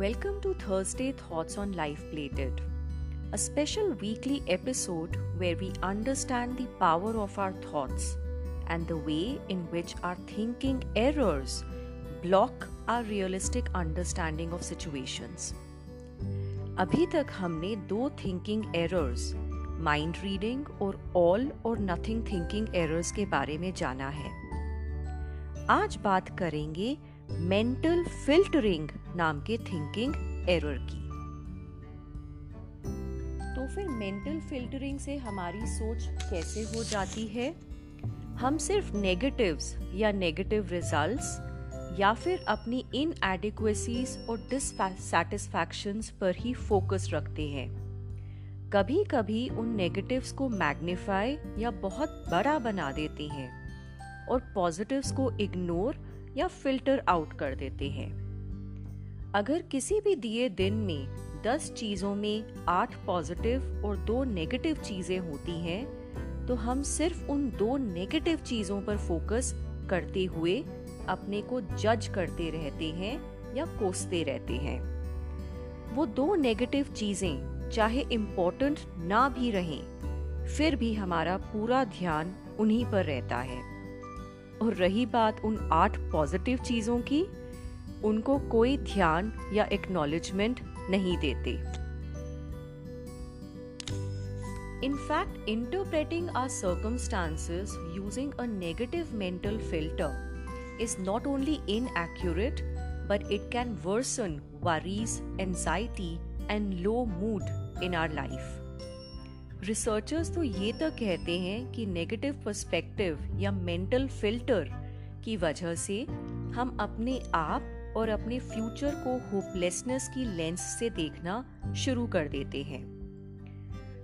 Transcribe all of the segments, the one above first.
Welcome to Thursday Thoughts on Life Plated, a special weekly episode where we understand the power of our thoughts and the way in which our thinking errors block our realistic understanding of situations. अभी तक हमने दो thinking errors mind reading और all और nothing thinking errors के बारे में जाना है आज बात करेंगे मेंटल फिल्टरिंग नाम के थिंकिंग एरर की। तो फिर मेंटल फिल्टरिंग से हमारी सोच कैसे हो जाती है? हम सिर्फ़ नेगेटिव्स या नेगेटिव रिजल्ट्स या फिर अपनी इन एडिक्वेसीज और डिससेटिस्फैक्शंस पर ही फोकस रखते हैं। कभी कभी उन नेगेटिव्स को मैग्नीफाई या बहुत बड़ा बना देते हैं और पॉजिटिव्स को इग्नोर या फ़िल्टर आउट कर देते हैं। अगर किसी भी दिए दिन में दस चीज़ों में आठ पॉजिटिव और दो नेगेटिव चीज़ें होती हैं तो हम सिर्फ़ उन दो नेगेटिव चीज़ों पर फोकस करते हुए अपने को जज करते रहते हैं या कोसते रहते हैं। वो दो नेगेटिव चीज़ें, चाहे इम्पोर्टेंट ना भी रहें, फिर भी हमारा पूरा ध्यान उन्हीं पर रहता है। और रही बात उन आठ पॉजिटिव चीज़ों की उनको कोई ध्यान या एक्नॉलेजमेंट नहीं देते In fact, interpreting our circumstances using a negative mental filter is not only inaccurate, but it can worsen worries, anxiety, and low mood in our life. Researchers तो ये तक कहते हैं कि नेगेटिव पर्सपेक्टिव या मेंटल फ़िल्टर की वजह से हम अपने आप और अपने फ्यूचर को होपलेसनेस की लेंस से देखना शुरू कर देते हैं।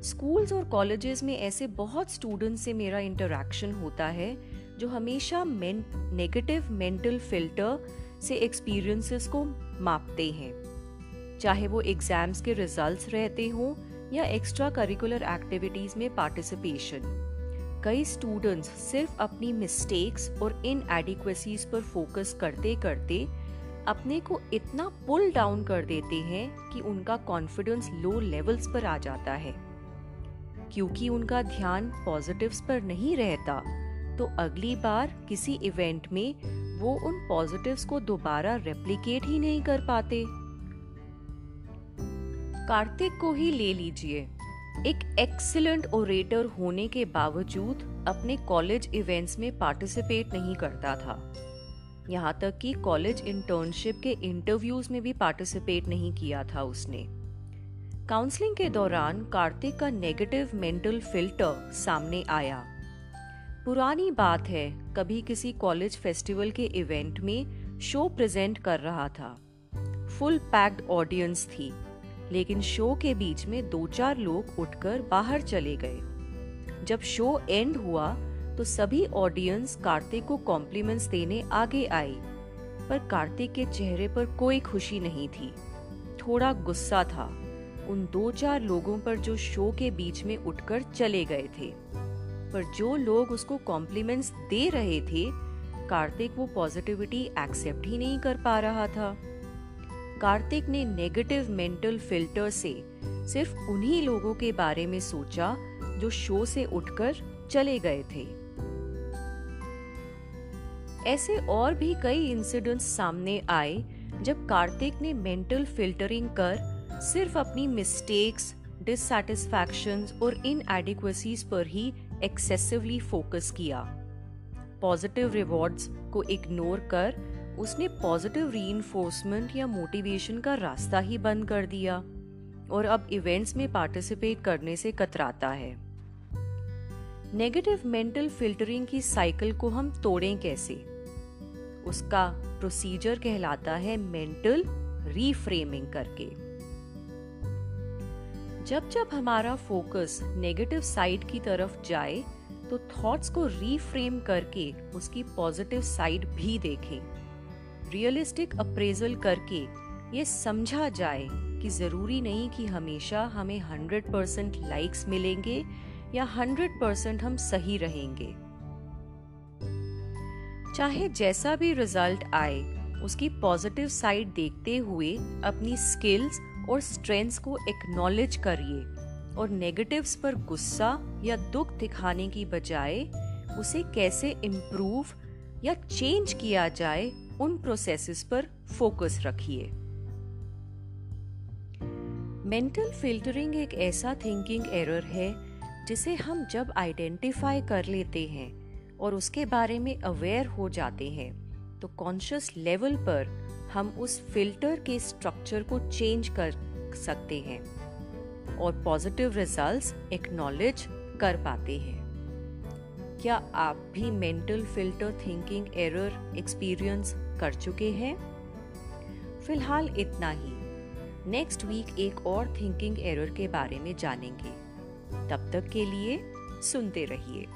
स्कूल्स और कॉलेजेस में ऐसे बहुत स्टूडेंट्स से मेरा इंटरेक्शन होता है, जो हमेशा नेगेटिव मेंटल फ़िल्टर से एक्सपीरियंसेस को मापते हैं। चाहे वो एग्ज़ाम्स के रिजल्ट्स रहते हों या एक्स्ट्रा करिकुलर एक्टिविटीज़ में पार्टिसिपेशन कई स्टूडेंट्स सिर्फ़ अपनी मिस्टेक्स और इन पर फोकस करते करते अपने को इतना पुल डाउन कर देते हैं कि उनका कॉन्फिडेंस लो लेवल्स पर आ जाता है। क्योंकि उनका ध्यान पॉजिटिव्स पर नहीं रहता तो अगली बार किसी इवेंट में वो उन पॉजिटिव्स को दोबारा रेप्लिकेट ही नहीं कर पाते। कार्तिक को ही ले लीजिए। एक एक्सीलेंट ओरेटर होने के बावजूद अपने कॉलेज इवेंट्स में पार्टिसिपेट नहीं करता था। यहाँ तक कि कॉलेज इंटर्नशिप के इंटरव्यूज़ में भी पार्टिसिपेट नहीं किया था उसने। काउंसलिंग के दौरान कार्तिक का नेगेटिव मेंटल फ़िल्टर सामने आया। पुरानी बात है, कभी किसी कॉलेज फेस्टिवल के इवेंट में शो प्रेजेंट कर रहा था। फुल पैक्ड ऑडियंस थी, लेकिन शो के बीच में दो चार लोग उठकर बाहर चले गए। जब शो एंड हुआ तो सभी ऑडियंस कार्तिक को कॉम्प्लीमेंट्स देने आगे आई पर कार्तिक के चेहरे पर कोई खुशी नहीं थी। थोड़ा गुस्सा था। उन दो चार लोगों पर जो शो के बीच में उठकर चले गए थे। पर जो लोग उसको कॉम्प्लीमेंट्स दे रहे थे, कार्तिक वो पॉजिटिविटी एक्सेप्ट ही नहीं कर पा रहा था। कार्तिक ने नेगेटिव मेंटल फ़िल्टर से सिर्फ़ उन्हीं लोगों के बारे में सोचा जो शो से उठकर चले गए थे। ऐसे और भी कई इंसिडेंट्स सामने आए, जब कार्तिक ने मेंटल फिल्टरिंग कर सिर्फ़ अपनी मिस्टेक्स डिससेटिस्फैक्शंस और इनएडिक्वेसीज पर ही एक्सेसिवली फोकस किया। पॉजिटिव रिवॉर्ड्स को इग्नोर कर उसने पॉजिटिव री या मोटिवेशन का रास्ता ही बंद कर दिया और अब इवेंट्स में पार्टिसिपेट करने से कतराता है। नेगेटिव मेंटल फिल्टरिंग की साइकिल को हम तोड़ें कैसे? उसका प्रोसीजर कहलाता है मेंटल रीफ्रेमिंग करके। जब जब हमारा फोकस नेगेटिव साइड की तरफ़ जाए तो थॉट्स को रीफ्रेम करके उसकी पॉजिटिव साइड भी देखें। रियलिस्टिक अप्रेजल करके ये समझा जाए कि ज़रूरी नहीं कि हमेशा हमें 100 परसेंट लाइक्स मिलेंगे या 100 परसेंट हम सही रहेंगे। चाहे जैसा भी रिज़ल्ट आए, उसकी पॉजिटिव साइड देखते हुए अपनी स्किल्स और स्ट्रेंथ्स को एक्नॉलेज करिए और नेगेटिव्स पर गुस्सा या दुख दिखाने की बजाय उसे कैसे इम्प्रूव या चेंज किया जाए, उन प्रोसेसेस पर फोकस रखिए। मेंटल फिल्टरिंग एक ऐसा थिंकिंग एरर है जिसे हम जब आइडेंटिफाई कर लेते हैं और उसके बारे में अवेयर हो जाते हैं तो कॉन्शियस लेवल पर हम उस फ़िल्टर के स्ट्रक्चर को चेंज कर सकते हैं और पॉजिटिव रिजल्ट्स एक्नॉलेज कर पाते हैं। क्या आप भी mental filter thinking error experience कर चुके हैं? फ़िलहाल इतना ही। नेक्स्ट वीक एक और थिंकिंग एरर के बारे में जानेंगे। तब तक के लिए सुनते रहिए।